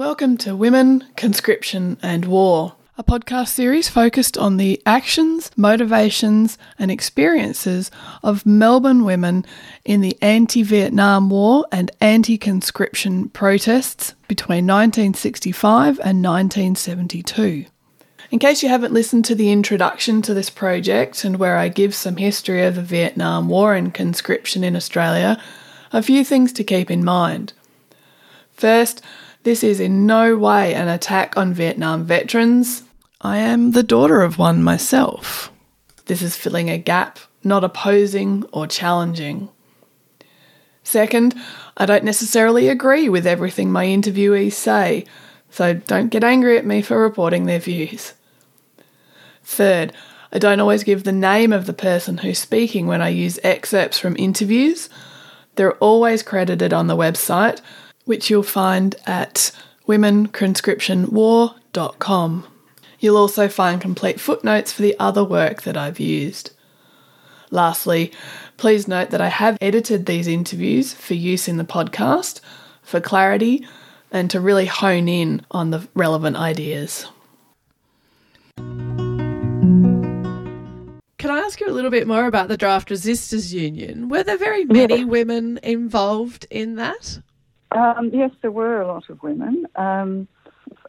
Welcome to Women, Conscription and War, a podcast series focused on the actions, motivations, and experiences of Melbourne women in the anti Vietnam War and anti conscription protests between 1965 and 1972. In case you haven't listened to the introduction to this project and where I give some history of the Vietnam War and conscription in Australia, a few things to keep in mind. First, this is in no way an attack on Vietnam veterans. I am the daughter of one myself. This is filling a gap, not opposing or challenging. Second, I don't necessarily agree with everything my interviewees say, so don't get angry at me for reporting their views. Third, I don't always give the name of the person who's speaking when I use excerpts from interviews. They're always credited on the website, which you'll find at womenconscriptionwar.com. You'll also find complete footnotes for the other work that I've used. Lastly, please note that I have edited these interviews for use in the podcast for clarity and to really hone in on the relevant ideas. Can I ask you a little bit more about the Draft Resistors Union? Were there very many women involved in that? Um, yes, there were a lot of women. Um,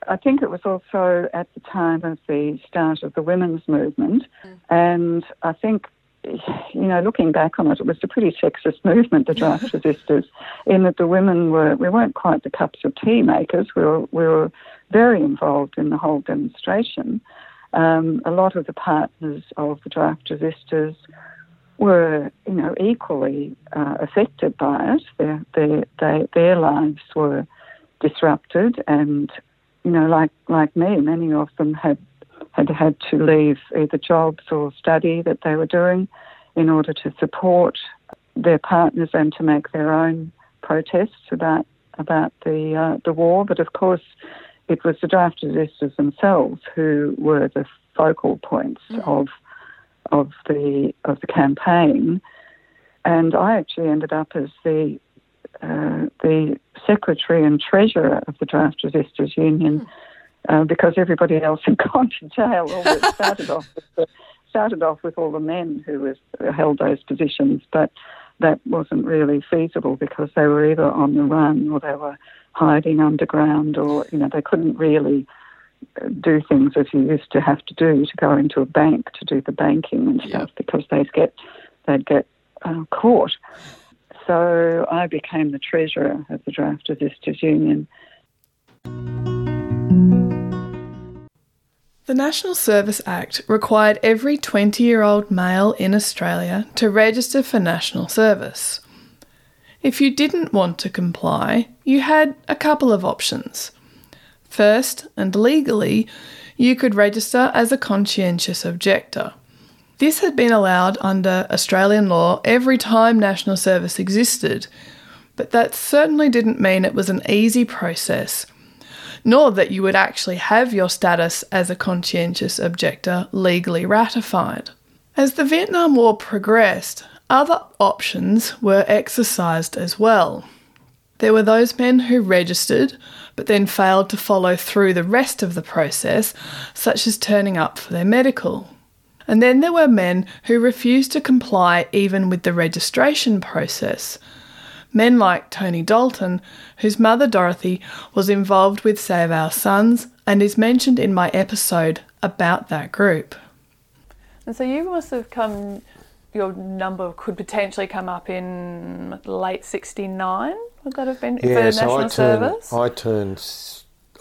I think it was also at the time of the start of the women's movement, mm. and I think you know, looking back on it, it was a pretty sexist movement, the draft resistors, in that the women were, we weren't quite the cups of tea makers. We were, we were very involved in the whole demonstration. Um, a lot of the partners of the draft resistors were, you know, equally uh, affected by it. Their, their, they, their lives were disrupted, and you know, like like me, many of them had had had to leave either jobs or study that they were doing in order to support their partners and to make their own protests about about the uh, the war. But of course, it was the draft resistors themselves who were the focal points mm. of of the of the campaign, and I actually ended up as the uh, the secretary and treasurer of the draft resistors union. Mm. Uh, because everybody else had gone to jail. Although it started off with the, started off with all the men who was, held those positions, but that wasn't really feasible because they were either on the run or they were hiding underground or, you know, they couldn't really do things as you used to have to do to go into a bank to do the banking and stuff yeah. because they'd get they'd get uh, caught. So I became the treasurer of the Draft Resistors Union. The National Service Act required every 20 year old male in Australia to register for national service. If you didn't want to comply, you had a couple of options. First, and legally, you could register as a conscientious objector. This had been allowed under Australian law every time national service existed, but that certainly didn't mean it was an easy process, nor that you would actually have your status as a conscientious objector legally ratified. As the Vietnam War progressed, other options were exercised as well. There were those men who registered but then failed to follow through the rest of the process, such as turning up for their medical. And then there were men who refused to comply even with the registration process. Men like Tony Dalton, whose mother Dorothy was involved with Save Our Sons and is mentioned in my episode about that group. And so you must have come your number could potentially come up in late 69 would that have been yeah, for so national I turned, service? I turned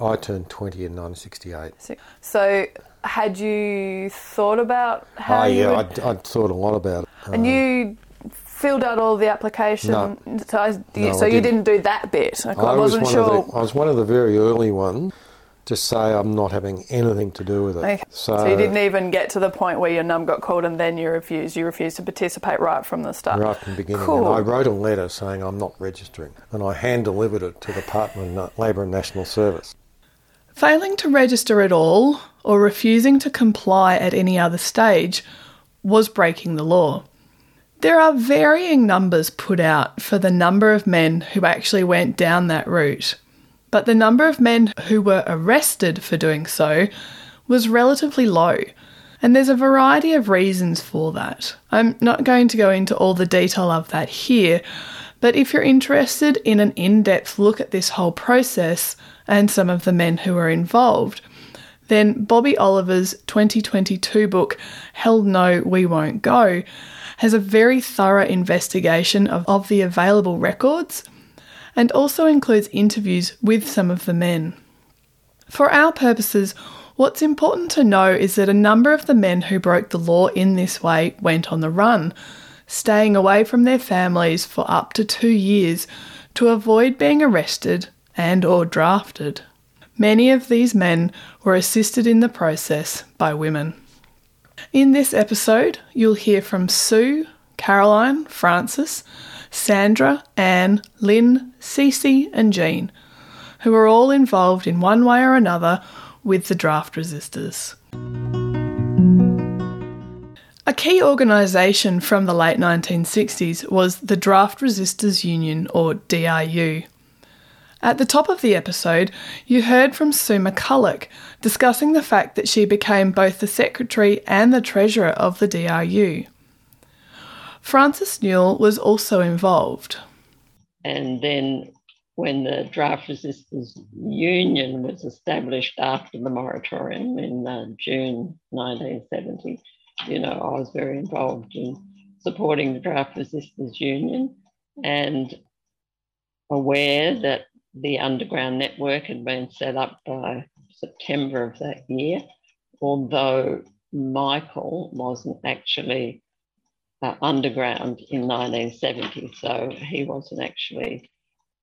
I turned 20 in 1968 so had you thought about how oh yeah would... I'd, I'd, thought a lot about it and um, you filled out all the application no, so, I, no, so you didn't. didn't. do that bit? I, I wasn't was sure. the, I was one of the very early ones to say I'm not having anything to do with it. Okay. So, so, you didn't even get to the point where your num got called and then you refused. You refused to participate right from the start. Right from the beginning. Cool. And I wrote a letter saying I'm not registering, and I hand delivered it to the Department of Labour and National Service. Failing to register at all or refusing to comply at any other stage was breaking the law. There are varying numbers put out for the number of men who actually went down that route. But the number of men who were arrested for doing so was relatively low. And there's a variety of reasons for that. I'm not going to go into all the detail of that here, but if you're interested in an in depth look at this whole process and some of the men who were involved, then Bobbie Oliver's 2022 book, Hell No, We Won't Go, has a very thorough investigation of, of the available records and also includes interviews with some of the men. For our purposes, what's important to know is that a number of the men who broke the law in this way went on the run, staying away from their families for up to 2 years to avoid being arrested and or drafted. Many of these men were assisted in the process by women. In this episode, you'll hear from Sue, Caroline, Frances, Sandra, Anne, Lyn, Ceci, and Jean, who are all involved in one way or another with the draft resistors. A key organisation from the late 1960s was the Draft Resistors Union, or DRU. At the top of the episode, you heard from Sue McCulloch discussing the fact that she became both the secretary and the treasurer of the DRU. Frances Newell was also involved. And then when the Draft Resistors Union was established after the moratorium in uh, June 1970, you know, I was very involved in supporting the Draft Resistors Union and aware that the underground network had been set up by September of that year, although Michael wasn't actually uh, underground in 1970, so he wasn't actually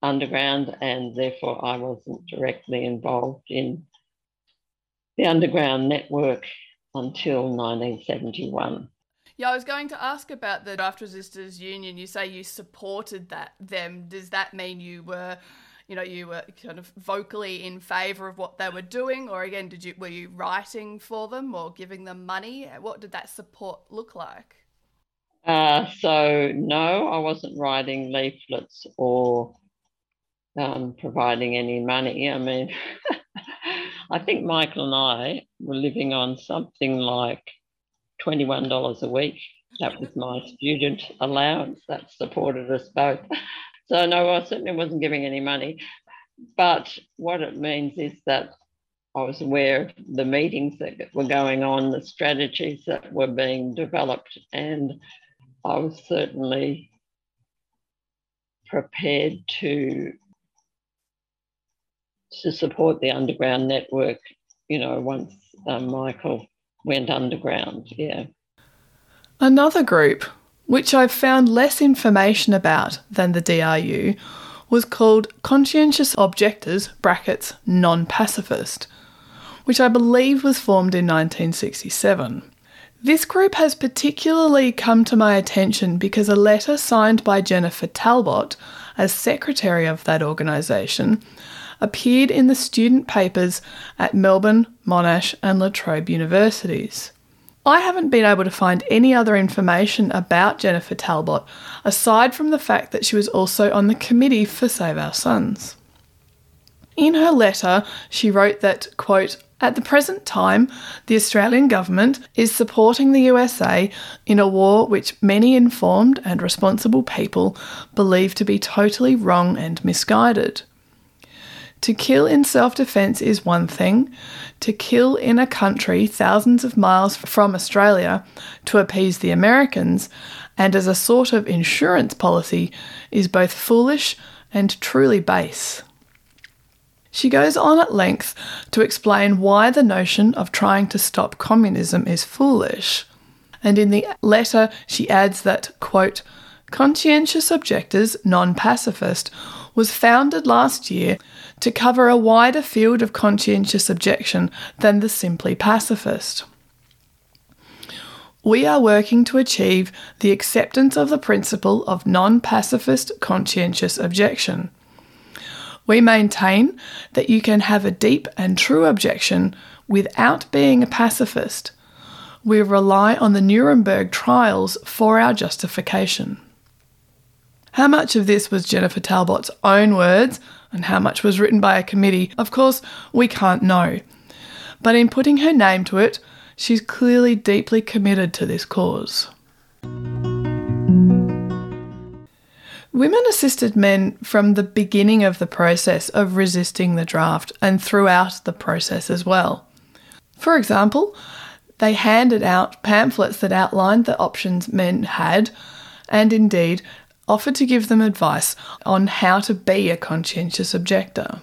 underground, and therefore I wasn't directly involved in the underground network until 1971. Yeah, I was going to ask about the Draft Resistors Union. You say you supported that them. Does that mean you were you know you were kind of vocally in favor of what they were doing or again did you were you writing for them or giving them money what did that support look like uh, so no i wasn't writing leaflets or um, providing any money. I mean i think michael and i were living on something like $21 a week. That was my student allowance that supported us both. So, no, I certainly wasn't giving any money. But what it means is that I was aware of the meetings that were going on, the strategies that were being developed, and I was certainly prepared to to support the underground network. You know, once um, Michael went underground, yeah. Another group which I've found less information about than the DRU, was called Conscientious Objectors brackets non-pacifist, which I believe was formed in 1967. This group has particularly come to my attention because a letter signed by Jennifer Talbot as secretary of that organisation appeared in the student papers at Melbourne, Monash, and La Trobe universities. I haven't been able to find any other information about Jennifer Talbot aside from the fact that she was also on the committee for Save Our Sons. In her letter, she wrote that, quote, at the present time, the Australian government is supporting the USA in a war which many informed and responsible people believe to be totally wrong and misguided. To kill in self defence is one thing, to kill in a country thousands of miles from Australia to appease the Americans and as a sort of insurance policy is both foolish and truly base. She goes on at length to explain why the notion of trying to stop communism is foolish. And in the letter, she adds that, quote, Conscientious Objectors, non pacifist, was founded last year to cover a wider field of conscientious objection than the simply pacifist. We are working to achieve the acceptance of the principle of non pacifist conscientious objection. We maintain that you can have a deep and true objection without being a pacifist. We rely on the Nuremberg trials for our justification. How much of this was Jennifer Talbot's own words And how much was written by a committee, of course, we can't know. But in putting her name to it, she's clearly deeply committed to this cause. Women assisted men from the beginning of the process of resisting the draft and throughout the process as well. For example, they handed out pamphlets that outlined the options men had and indeed offered to give them advice on how to be a conscientious objector.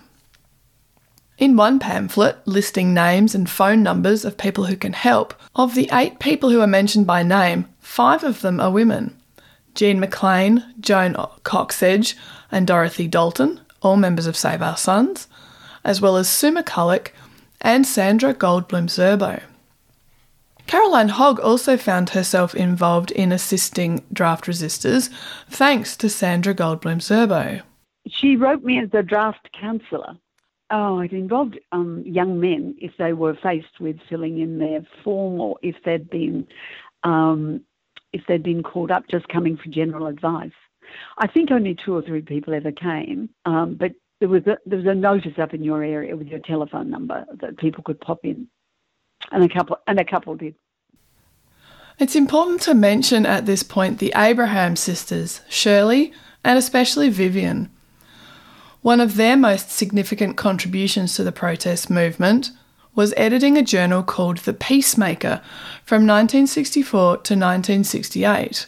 In one pamphlet, listing names and phone numbers of people who can help, of the eight people who are mentioned by name, five of them are women. Jean McLean, Joan Coxsedge, and Dorothy Dalton, all members of Save Our Sons, as well as Sue McCulloch and Sandra Goldbloom Zurbo. Caroline Hogg also found herself involved in assisting draft resistors thanks to Sandra Goldbloom Zurbo. She wrote me as a draft counsellor. Oh, it involved um, young men if they were faced with filling in their form or if they'd been um, if they'd been called up just coming for general advice. I think only two or three people ever came, um, but there was a, there was a notice up in your area with your telephone number that people could pop in, and a couple and a couple did. It's important to mention at this point the Abraham sisters, Shirley and especially Vivian. One of their most significant contributions to the protest movement was editing a journal called The Peacemaker from 1964 to 1968.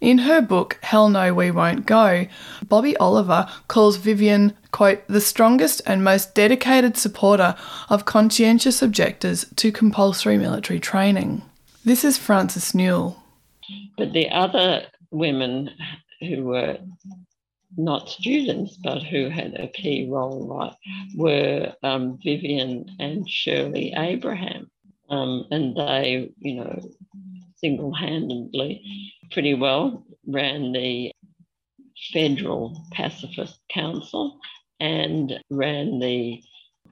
In her book, Hell No, We Won't Go, Bobbie Oliver calls Vivian, quote, the strongest and most dedicated supporter of conscientious objectors to compulsory military training. This is Frances Newell. But the other women who were not students, but who had a key role, right, were um, Vivian and Shirley Abraham. Um, and they, you know, single handedly pretty well ran the Federal Pacifist Council and ran the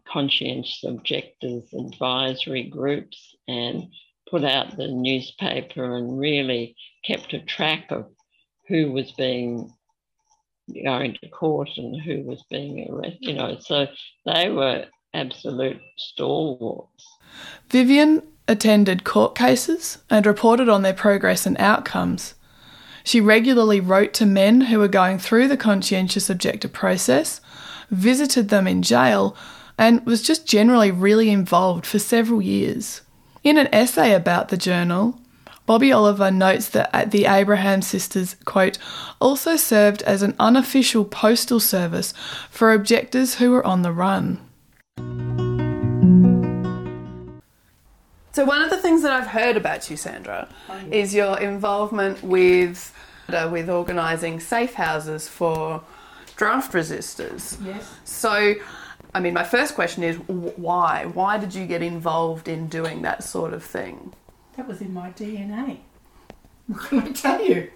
conscientious objectors advisory groups and put out the newspaper and really kept a track of who was being going to court and who was being arrested, you know. So they were absolute stalwarts. Vivian attended court cases and reported on their progress and outcomes. She regularly wrote to men who were going through the conscientious objector process, visited them in jail, and was just generally really involved for several years. In an essay about the journal, Bobbie Oliver notes that the Abraham sisters, quote, also served as an unofficial postal service for objectors who were on the run. So, one of the things that I've heard about you, Sandra, oh, is your involvement with, uh, with organising safe houses for draft resistors. Yes. So, I mean, my first question is why? Why did you get involved in doing that sort of thing? That was in my DNA. What can I tell you?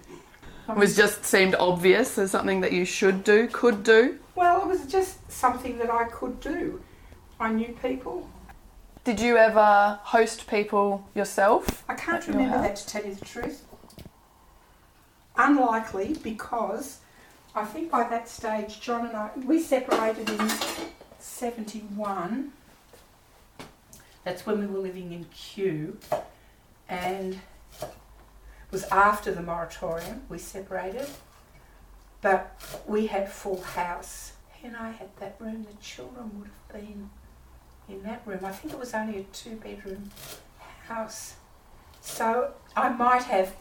It was just seemed obvious as something that you should do, could do. Well, it was just something that I could do. I knew people. Did you ever host people yourself? I can't remember that to tell you the truth. Unlikely because I think by that stage John and I we separated in 71. That's when we were living in Kew and was after the moratorium. We separated, but we had full house. He and I had that room. The children would have been in that room. I think it was only a two-bedroom house, so I might have,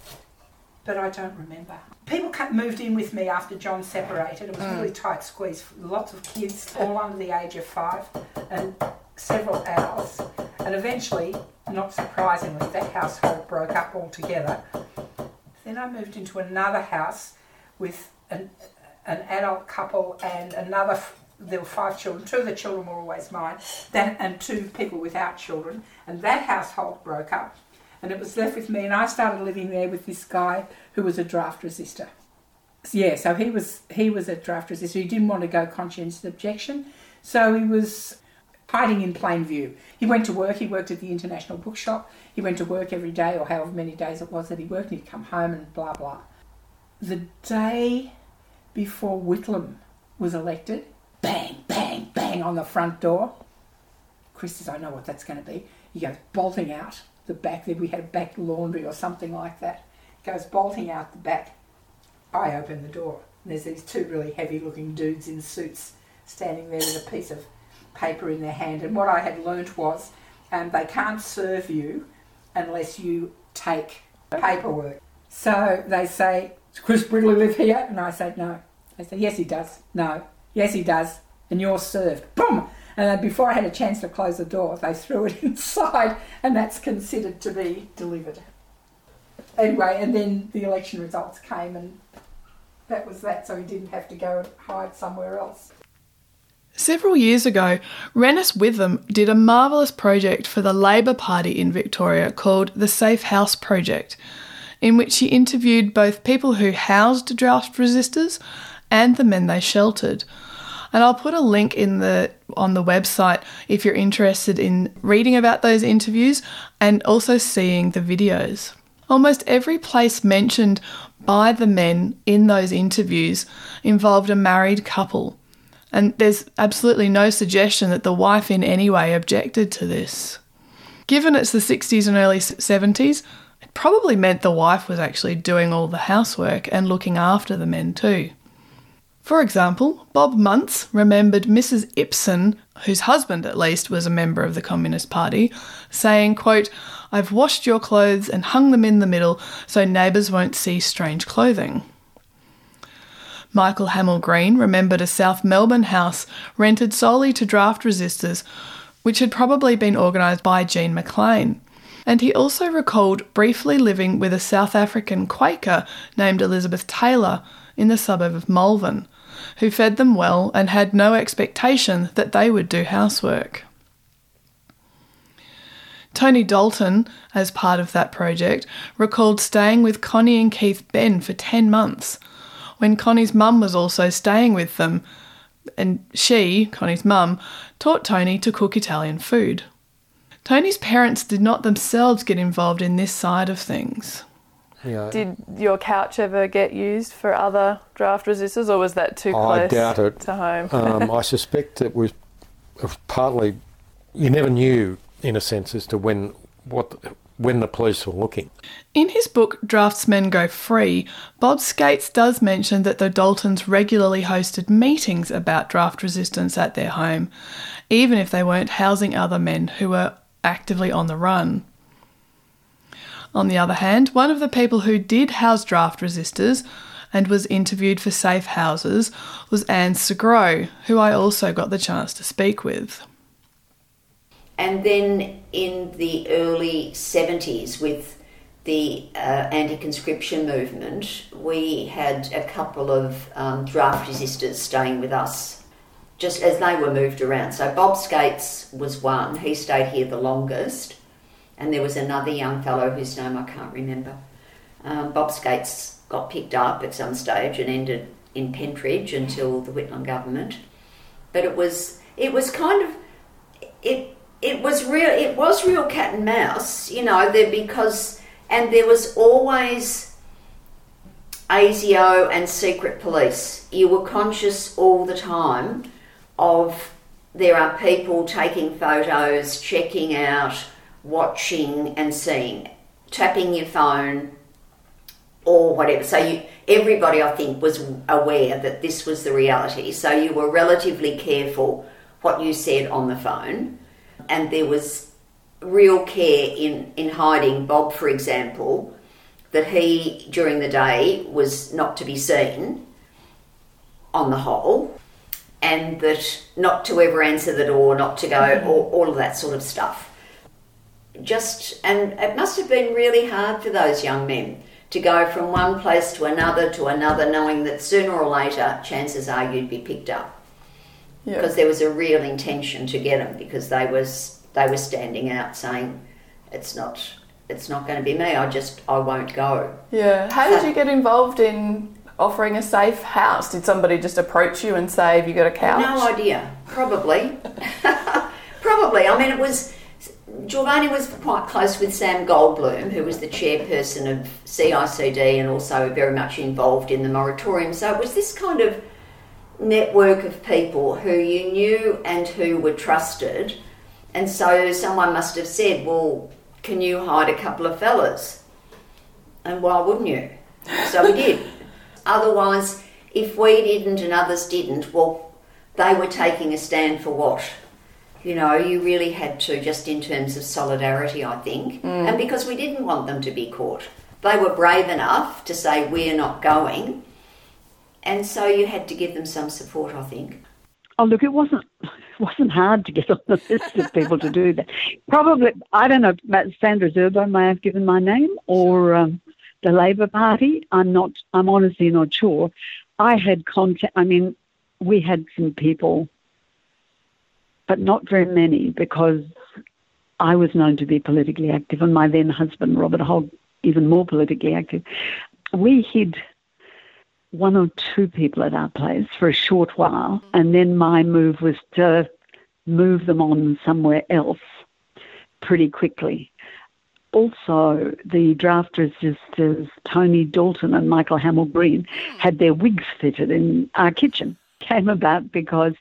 but I don't remember. People moved in with me after John separated. It was mm. really tight squeeze. Lots of kids, all under the age of five, and several adults. And eventually, not surprisingly, that household broke up altogether. Then I moved into another house with an, an adult couple and another. There were five children. Two of the children were always mine, that, and two people without children. And that household broke up, and it was left with me. And I started living there with this guy who was a draft resistor. Yeah, so he was he was a draft resistor. He didn't want to go conscientious objection, so he was hiding in plain view. He went to work, he worked at the International Bookshop, he went to work every day or however many days it was that he worked, and he'd come home and blah blah. The day before Whitlam was elected, bang, bang, bang on the front door. Chris says, I know what that's going to be. He goes bolting out the back. There we had a back laundry or something like that. Goes bolting out the back. I open the door. And there's these two really heavy looking dudes in suits standing there with a piece of paper in their hand. And what I had learnt was um, they can't serve you unless you take paperwork. So they say, Does Chris Brigley live here? And I say, No. They say, Yes, he does. No. Yes, he does. And you're served. Boom! And then before I had a chance to close the door, they threw it inside, and that's considered to be delivered. Anyway, and then the election results came, and that was that, so he didn't have to go and hide somewhere else. Several years ago, Rennis Witham did a marvellous project for the Labor Party in Victoria called the Safe House Project, in which she interviewed both people who housed draft resistors and the men they sheltered. And I'll put a link in the on the website if you're interested in reading about those interviews and also seeing the videos. Almost every place mentioned by the men in those interviews involved a married couple. And there's absolutely no suggestion that the wife in any way objected to this. Given it's the 60s and early 70s, it probably meant the wife was actually doing all the housework and looking after the men too. For example, Bob Muntz remembered Mrs. Ibsen, whose husband at least was a member of the Communist Party, saying, quote, I've washed your clothes and hung them in the middle so neighbours won't see strange clothing. Michael Hamel-Green remembered a South Melbourne house rented solely to draft resistors, which had probably been organised by Jean McLean. And he also recalled briefly living with a South African Quaker named Elizabeth Taylor in the suburb of Malvern, who fed them well and had no expectation that they would do housework. Tony Dalton, as part of that project, recalled staying with Connie and Keith Ben for 10 months, when Connie's mum was also staying with them, and she, Connie's mum, taught Tony to cook Italian food. Tony's parents did not themselves get involved in this side of things. Yeah. Did your couch ever get used for other draft resistors, or was that too close I doubt it. to home? um, I suspect it was, it was partly you never knew, in a sense, as to when what when the police were looking. In his book Draftsmen Go Free, Bob Scates does mention that the Daltons regularly hosted meetings about draft resistance at their home, even if they weren't housing other men who were actively on the run. On the other hand, one of the people who did house draft resistors and was interviewed for safe houses was Anne Sgro, who I also got the chance to speak with. And then in the early 70s, with the uh, anti conscription movement, we had a couple of um, draft resistors staying with us just as they were moved around. So Bob Scates was one, he stayed here the longest, and there was another young fellow whose name I can't remember. Um, Bob Scates got picked up at some stage and ended in Pentridge until the Whitlam government. But it was it was kind of it it was real it was real cat and mouse, you know, there because and there was always ASIO and secret police. You were conscious all the time of there are people taking photos, checking out, watching and seeing, tapping your phone or whatever. So you everybody I think was aware that this was the reality. So you were relatively careful what you said on the phone and there was real care in, in hiding Bob, for example, that he during the day was not to be seen on the whole, and that not to ever answer the door, not to go, Mm-hmm. all, all of that sort of stuff. Just, and it must have been really hard for those young men to go from one place to another to another, knowing that sooner or later, chances are you'd be picked up Yeah. because there was a real intention to get them because they was they were standing out saying it's not it's not going to be me I just I won't go Yeah. How did you get involved in offering a safe house? Did somebody just approach you and say, "Have you got a couch?" no idea probably probably I mean it was Giovanni was quite close with Sam Goldbloom who was the chairperson of CICD and also very much involved in the moratorium so it was this kind of network of people who you knew and who were trusted. And so someone must have said, Well, can you hide a couple of fellas? And why wouldn't you? So we did. Otherwise, if we didn't and others didn't, well, they were taking a stand for what? You know, you really had to, just in terms of solidarity, I think. Mm. And because we didn't want them to be caught. They were brave enough to say, We're not going. And so you had to give them some support, I think. Oh, look, it wasn't it wasn't hard to get on the list of people to do that. Probably, I don't know, Sandra Zurbo may have given my name, or um, the Labor Party. I'm not. I'm honestly not sure. I had contact. I mean, we had some people, but not very many because I was known to be politically active, and my then husband Robert Hogg even more politically active. We hid one or two people at our place for a short while, and then my move was to move them on somewhere else pretty quickly. Also, the draft resistors Tony Dalton and Michael Hamel-Green had their wigs fitted in our kitchen. Came about because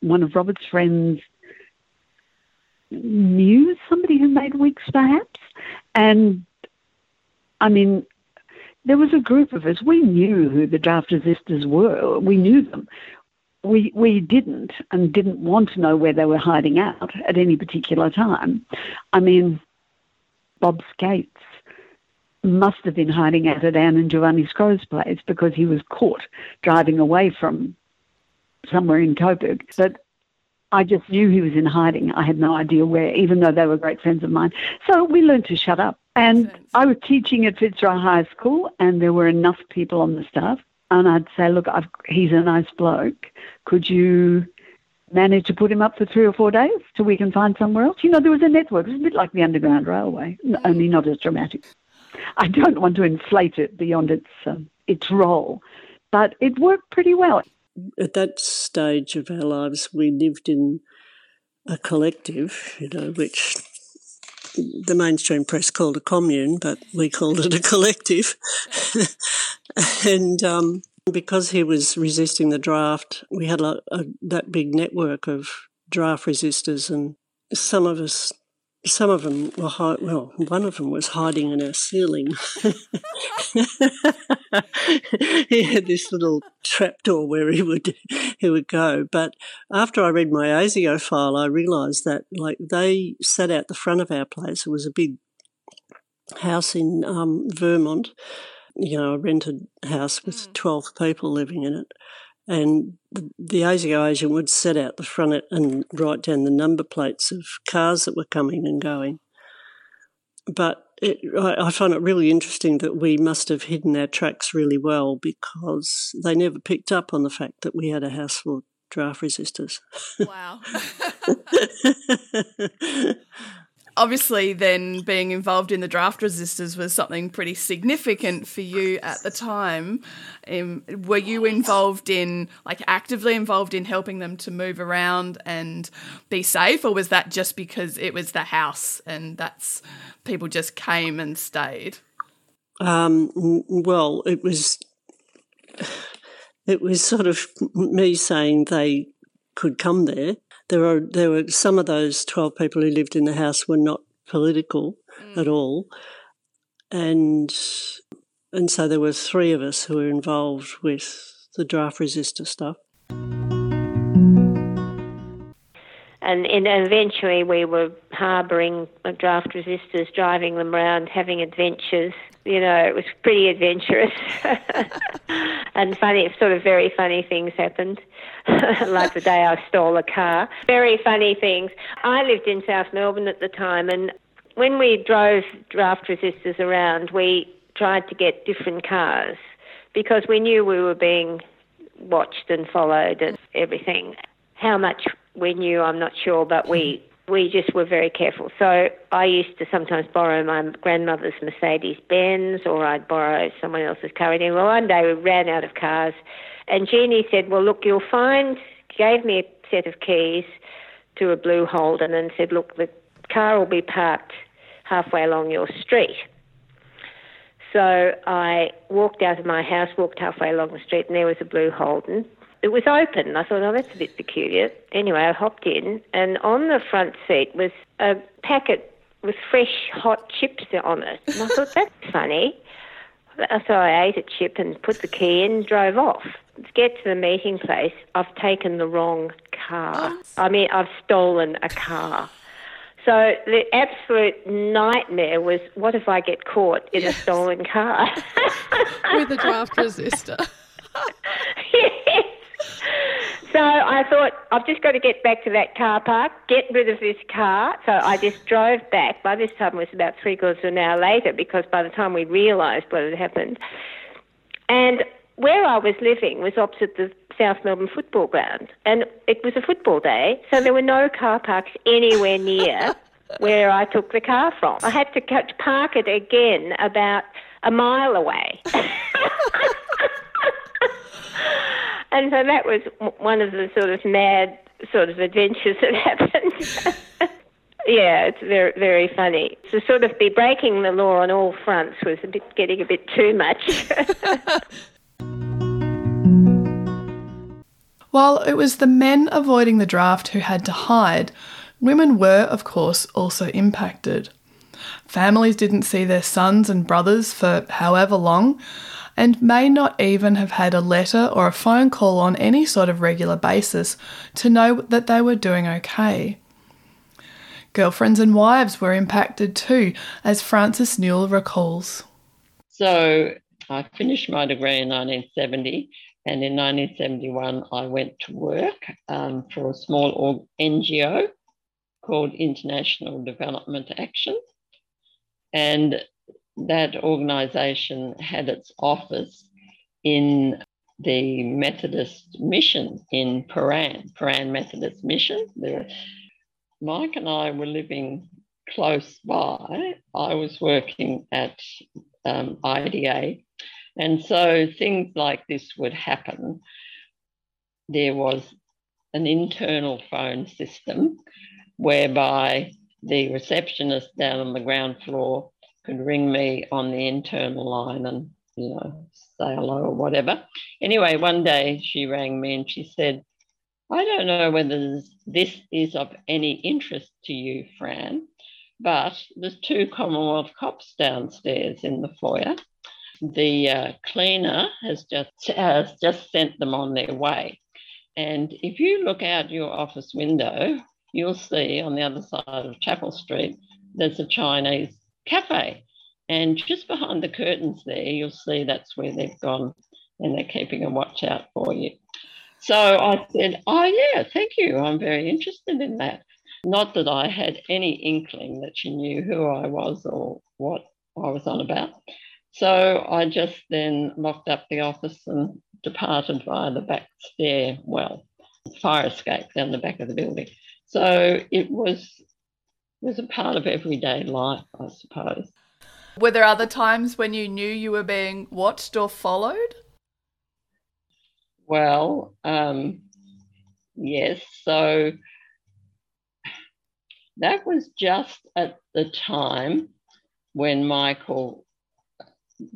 one of Robert's friends knew somebody who made wigs, perhaps, and I mean, there was a group of us. We knew who the draft resistors were. We knew them. We we didn't and didn't want to know where they were hiding out at any particular time. I mean, Bob Scates must have been hiding out at Anne and Giovanni Sgro's place because he was caught driving away from somewhere in Coburg. But I just knew he was in hiding. I had no idea where, even though they were great friends of mine. So we learned to shut up. And I was teaching at Fitzroy High School, and there were enough people on the staff. And I'd say, look, I've, he's a nice bloke. Could you manage to put him up for three or four days till we can find somewhere else? You know, there was a network. It was a bit like the Underground Railway, only not as dramatic. I don't want to inflate it beyond its um, its role, but it worked pretty well. At that stage of our lives, we lived in a collective, you know, which the mainstream press called a commune, but we called it a collective. and um, because he was resisting the draft, we had a, a, that big network of draft resistors, and some of us some of them were hide- well one of them was hiding in our ceiling. He had this little trapdoor where he would he would go. But after i read my asio file i realized that like they sat out the front of our place. It was a big house in um, vermont. You know a rented house with mm. 12 people living in it and the, ASIO agent would set out the front and write down the number plates of cars that were coming and going. But it, I, I find it really interesting that we must have hidden our tracks really well because they never picked up on the fact that we had a house full of draft resistors. Wow. obviously then being involved in the draft resistors was something pretty significant for you at the time. Um, were you involved in like actively involved in helping them to move around and be safe or was that just because it was the house and that's people just came and stayed? Um, well it was it was sort of me saying they could come there there were there were some of those twelve people who lived in the house were not political mm. at all, and and so there were three of us who were involved with the draft resistor stuff. And, and eventually we were harbouring draft resistors, driving them around, having adventures. You know, it was pretty adventurous and funny, sort of very funny things happened. like the day I stole a car. Very funny things. I lived in South Melbourne at the time, and when we drove draft resistors around, we tried to get different cars because we knew we were being watched and followed and everything. How much we knew, I'm not sure, but we we just were very careful. So I used to sometimes borrow my grandmother's Mercedes Benz, or I'd borrow someone else's car. And well, one day we ran out of cars, and Jeannie said, Well, look, you'll find, gave me a set of keys to a blue Holden and said, Look, the car will be parked halfway along your street. So I walked out of my house, walked halfway along the street, and there was a blue Holden. It was open. I thought, oh, that's a bit peculiar. Anyway, I hopped in, and on the front seat was a packet with fresh hot chips on it. And I thought, that's funny. So I ate a chip and put the key in, drove off. To get to the meeting place, I've taken the wrong car. I mean, I've stolen a car. So the absolute nightmare was, what if I get caught in a stolen car? With a draft resistor. yes. So I thought, I've just got to get back to that car park, get rid of this car. So I just drove back. By this time, it was about three quarters of an hour later because by the time we realised what had happened. And where I was living was opposite the South Melbourne football ground. And it was a football day, so there were no car parks anywhere near where I took the car from. I had to catch, park it again about a mile away. and so that was one of the sort of mad sort of adventures that happened. yeah, it's very very funny. To sort of be breaking the law on all fronts was a bit getting a bit too much. While it was the men avoiding the draft who had to hide, women were, of course, also impacted. Families didn't see their sons and brothers for however long, and may not even have had a letter or a phone call on any sort of regular basis to know that they were doing okay. Girlfriends and wives were impacted too, as Frances Newell recalls. So I finished my degree in 1970, and in 1971 I went to work um, for a small NGO called International Development Action. And that organisation had its office in the Methodist Mission in Prahran, Prahran Methodist Mission. There, Mike and I were living close by. I was working at um, IDA, and so things like this would happen. There was an internal phone system whereby the receptionist down on the ground floor could ring me on the internal line and, you know, say hello or whatever. Anyway, one day she rang me and she said, I don't know whether this is of any interest to you, Fran, but there's two Commonwealth cops downstairs in the foyer. The uh, cleaner has just has just sent them on their way. And if you look out your office window, you'll see on the other side of Chapel Street, there's a Chinese cafe. And just behind the curtains there, you'll see that's where they've gone and they're keeping a watch out for you. So I said, Oh, yeah, thank you. I'm very interested in that. Not that I had any inkling that she knew who I was or what I was on about. So I just then locked up the office and departed via the back stairwell, fire escape down the back of the building. So it was was a part of everyday life, I suppose. Were there other times when you knew you were being watched or followed? Well, um, yes. So that was just at the time when Michael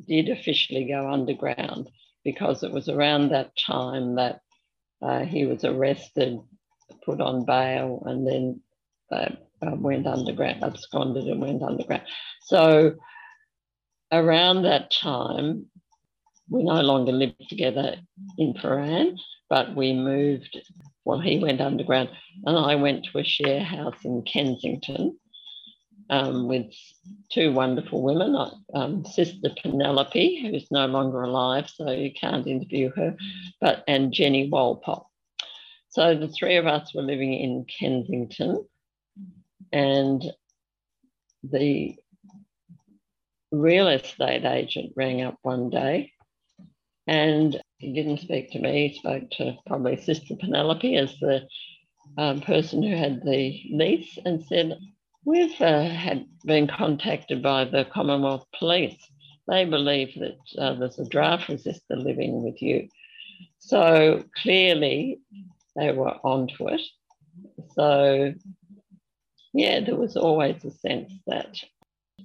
did officially go underground because it was around that time that uh, he was arrested, put on bail, and then uh, uh, went underground, absconded and went underground. So around that time, we no longer lived together in Prahran, but we moved. Well, he went underground, and I went to a share house in Kensington um, with two wonderful women. Um, Sister Penelope, who's no longer alive, so you can't interview her, but and Jenny Walpole. So the three of us were living in Kensington, and the real estate agent rang up one day and he didn't speak to me. He spoke to probably Sister Penelope as the um, person who had the lease and said, We've uh, had been contacted by the Commonwealth Police. They believe that uh, there's a draft resistor living with you. So clearly they were onto it. So, yeah, there was always a sense that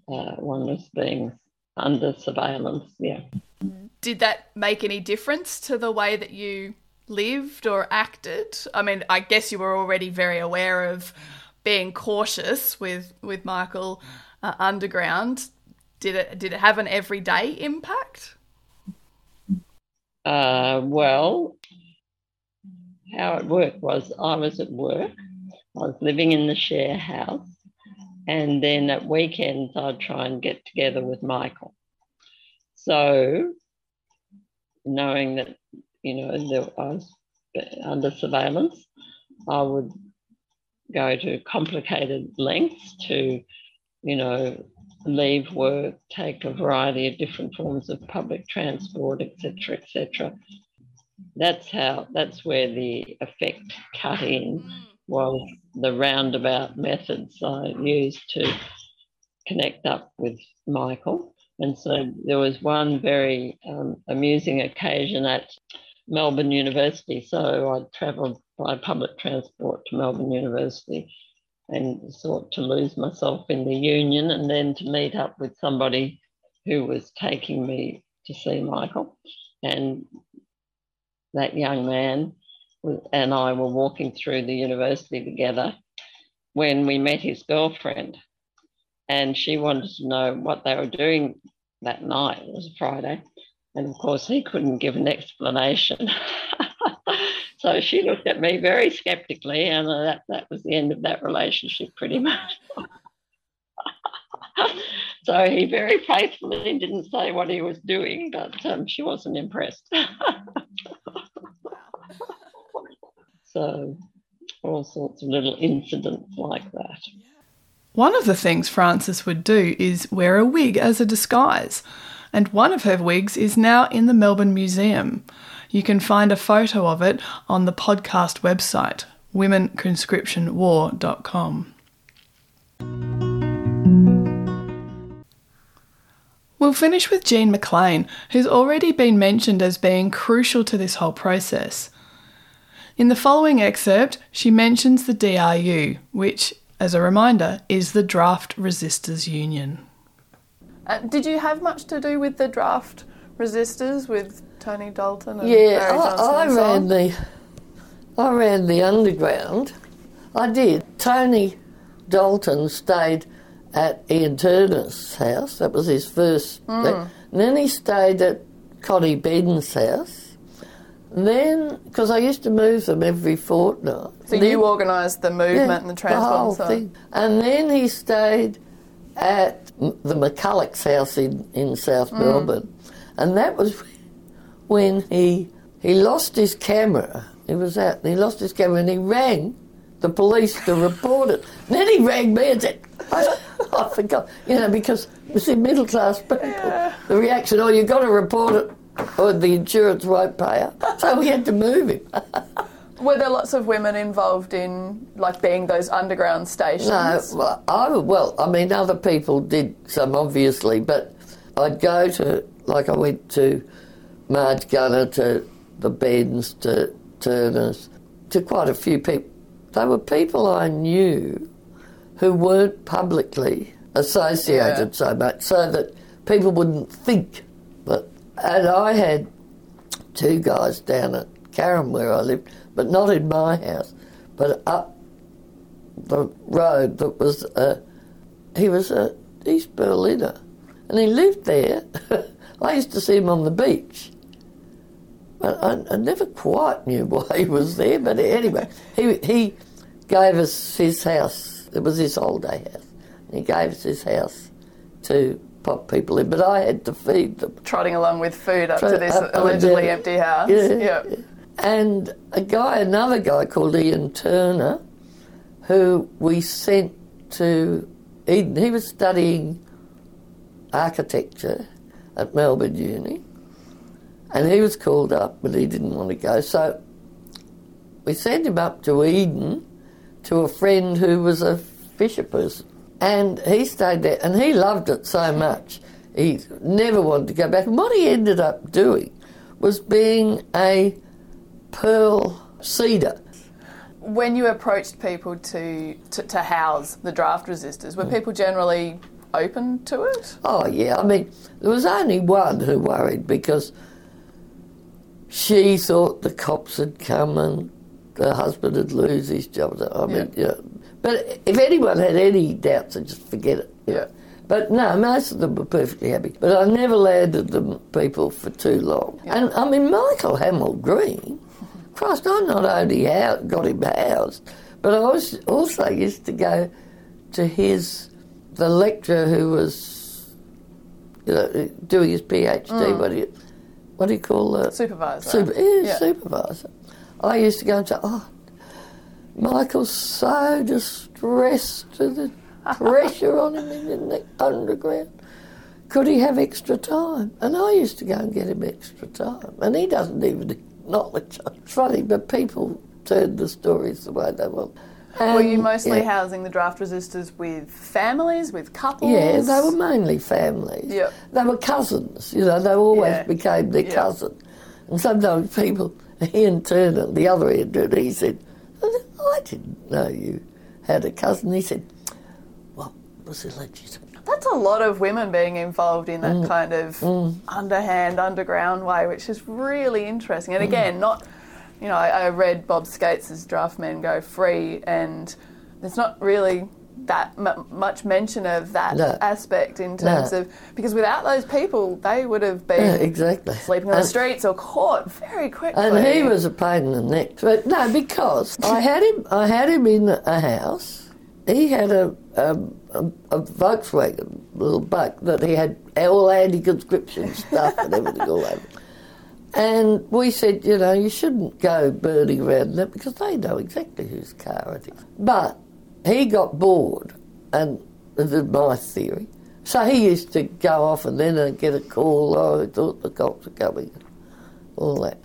uh, one was being under surveillance. Yeah. Did that make any difference to the way that you lived or acted? I mean, I guess you were already very aware of being cautious with with Michael uh, underground. Did it did it have an everyday impact? Uh, well, how it worked was I was at work. I was living in the share house, and then at weekends I'd try and get together with Michael. So, knowing that you know I was under surveillance, I would go to complicated lengths to, you know, leave work, take a variety of different forms of public transport, etc., etc. That's how. That's where the effect cut in was the roundabout methods I used to connect up with Michael. And so there was one very um, amusing occasion at Melbourne University. So I travelled by public transport to Melbourne University and sought to lose myself in the union and then to meet up with somebody who was taking me to see Michael. And that young man and I were walking through the university together when we met his girlfriend. And she wanted to know what they were doing that night. It was a Friday. And of course, he couldn't give an explanation. so she looked at me very skeptically, and that, that was the end of that relationship, pretty much. so he very faithfully didn't say what he was doing, but um, she wasn't impressed. so all sorts of little incidents like that. One of the things Frances would do is wear a wig as a disguise and one of her wigs is now in the Melbourne Museum. You can find a photo of it on the podcast website, womenconscriptionwar.com. We'll finish with Jean McLean, who's already been mentioned as being crucial to this whole process. In the following excerpt, she mentions the DRU, which, as a reminder, is the Draft Resisters Union. Uh, did you have much to do with the draft resisters with Tony Dalton? And yeah, Barry I, I and ran the I ran the underground. I did. Tony Dalton stayed at Ian Turner's house. That was his first. Mm. And then he stayed at Connie Ben's house. And then, because I used to move them every fortnight. So then, you organised the movement yeah, and the transport the whole and so thing. And then he stayed at the McCulloch's house in, in South Mm. Melbourne. And that was when he he lost his camera. He was out and he lost his camera and he rang the police to report it. And then he rang me and said, I, I forgot, you know, because you see, middle class people, the reaction, oh, you've got to report it or the insurance won't pay up. So we had to move him. Were there lots of women involved in like being those underground stations? No, well I, well, I mean, other people did some obviously, but I'd go to, like, I went to Marge Gunner, to the Bens, to Turners, to quite a few people. They were people I knew who weren't publicly associated so much, so that people wouldn't think. And I had two guys down at Carrum where I lived, but not in my house, but up the road that was a, he was a East Berliner, and he lived there. I used to see him on the beach. But I, I never quite knew why he was there. But anyway, he he gave us his house. It was his holiday house. He gave us his house to pop people in, but I had to feed them. Trotting along with food up Tro- to this up- up allegedly empty house. Yeah. Yep. And a guy, another guy called Ian Turner, who we sent to Eden. He was studying architecture at Melbourne Uni, and he was called up, but he didn't want to go. So we sent him up to Eden to a friend who was a fisher person, and he stayed there, and he loved it so much. He never wanted to go back. And what he ended up doing was being a pearl seeder. When you approached people to, to, to house the draft resisters, were mm. people generally open to it? Oh, yeah. I mean, there was only one who worried because she thought the cops had come and the husband would lose his job. I mean, yeah. But if anyone had any doubts, I'd just forget it. know. But no, most of them were perfectly happy. But I never landed them people for too long. And I mean, Michael Hamel-Green, Christ, I not only got him housed, but I was also used to go to his, the lecturer who was you know, doing his PhD, Mm. what, do you, what do you call that? Supervisor. Super, yeah, Yeah. supervisor. I used to go and say, oh, Michael's so distressed with the pressure on him in the underground. Could he have extra time? And I used to go and get him extra time. And he doesn't even acknowledge it. It's funny, but people turn the stories the way they want. Were you mostly yeah, housing the draft resisters with families, with couples? Yeah, they were mainly families. Yep. They were cousins, you know, they always Yeah. became their Yeah. cousin. And sometimes people, he Ian Turner, the other Ian Turner, he said, I didn't know you had a cousin. He said, Well, was it legitimate? That's a lot of women being involved in that Mm. kind of underhand, underground way, which is really interesting. Mm. And again, not, you know, I, I read Bob Scates' Draft Men Go Free, and there's not really that m- much mention of that No. aspect in terms No. of because without those people, they would have been Yeah, exactly. sleeping on the streets or caught very quickly. And he was a pain in the neck. But no, because I had him, I had him in a house. He had a, a, a Volkswagen little bike that he had all anti-conscription stuff and everything all over. And we said, you know, you shouldn't go burning around that because they know exactly whose car it is. But he got bored, and this is my theory. So he used to go off and then uh, get a call. Oh, I thought the cops were coming, all that.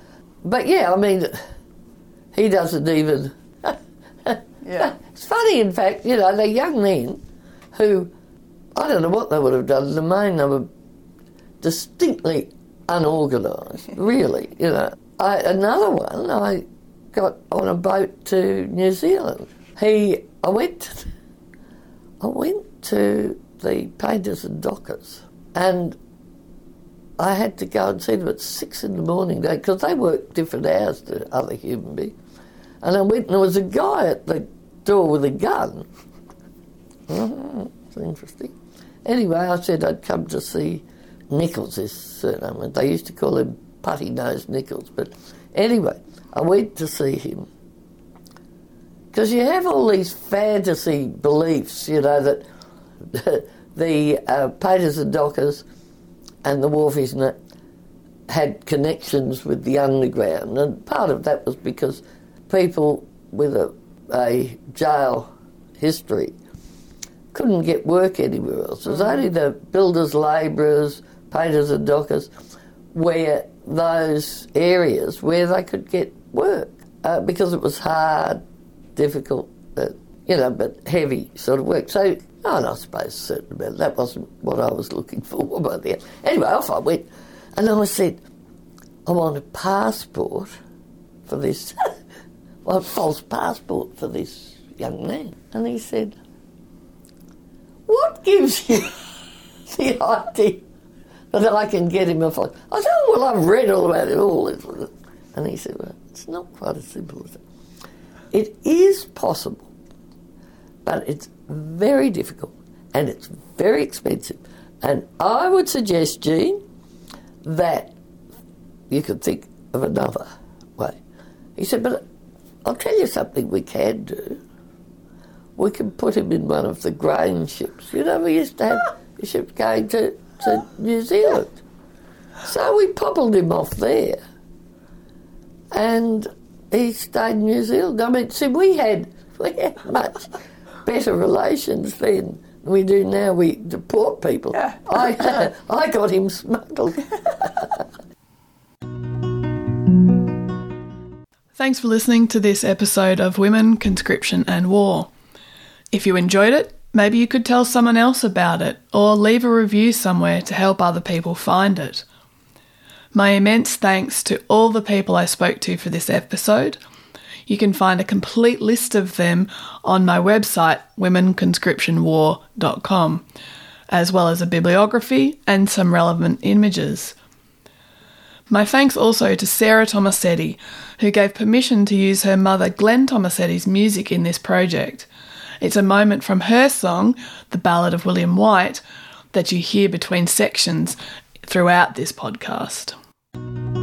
But yeah, I mean, he doesn't even. Yeah. It's funny, in fact, you know, they're young men who, I don't know what they would have done. The main they were distinctly unorganised, really, you know. I, another one, I got on a boat to New Zealand. He, I went, I went to the painters and dockers, and I had to go and see them at six in the morning because they work different hours to other human beings. And I went and there was a guy at the door with a gun. Oh, it's interesting. Anyway, I said I'd come to see Nichols, his surname. They used to call him Putty Nose Nichols. But anyway, I went to see him. Because you have all these fantasy beliefs, you know, that the uh, painters and dockers and the wharfies and that had connections with the underground. And part of that was because people with a, a jail history couldn't get work anywhere else. It was only the builders, labourers, painters and dockers where those areas where they could get work uh, because it was hard, difficult, uh, you know, but heavy sort of work. So, oh, and I suppose certain amount. That wasn't what I was looking for by the end. Anyway, off I went, and I said, I want a passport for this, a false passport for this young man. And he said, What gives you the idea that I can get him a false? I said, oh, Well, I've read all about it all. And he said, Well, it's not quite as simple as that. It is possible, but it's very difficult and it's very expensive. And I would suggest, Jean, that you could think of another way. He said, but I'll tell you something we can do. We can put him in one of the grain ships. You know, we used to have ships going to, to New Zealand. So we poppled him off there. And he stayed in New Zealand. I mean, see, we had, we had much better relations then than we do now. We deport people. I, I got him smuggled. Thanks for listening to this episode of Women, Conscription and War. If you enjoyed it, maybe you could tell someone else about it or leave a review somewhere to help other people find it. My immense thanks to all the people I spoke to for this episode. You can find a complete list of them on my website, womenconscriptionwar.com, as well as a bibliography and some relevant images. My thanks also to Sarah Tomasetti, who gave permission to use her mother Glen Tomasetti's music in this project. It's a moment from her song, The Ballad of William White, that you hear between sections throughout this podcast you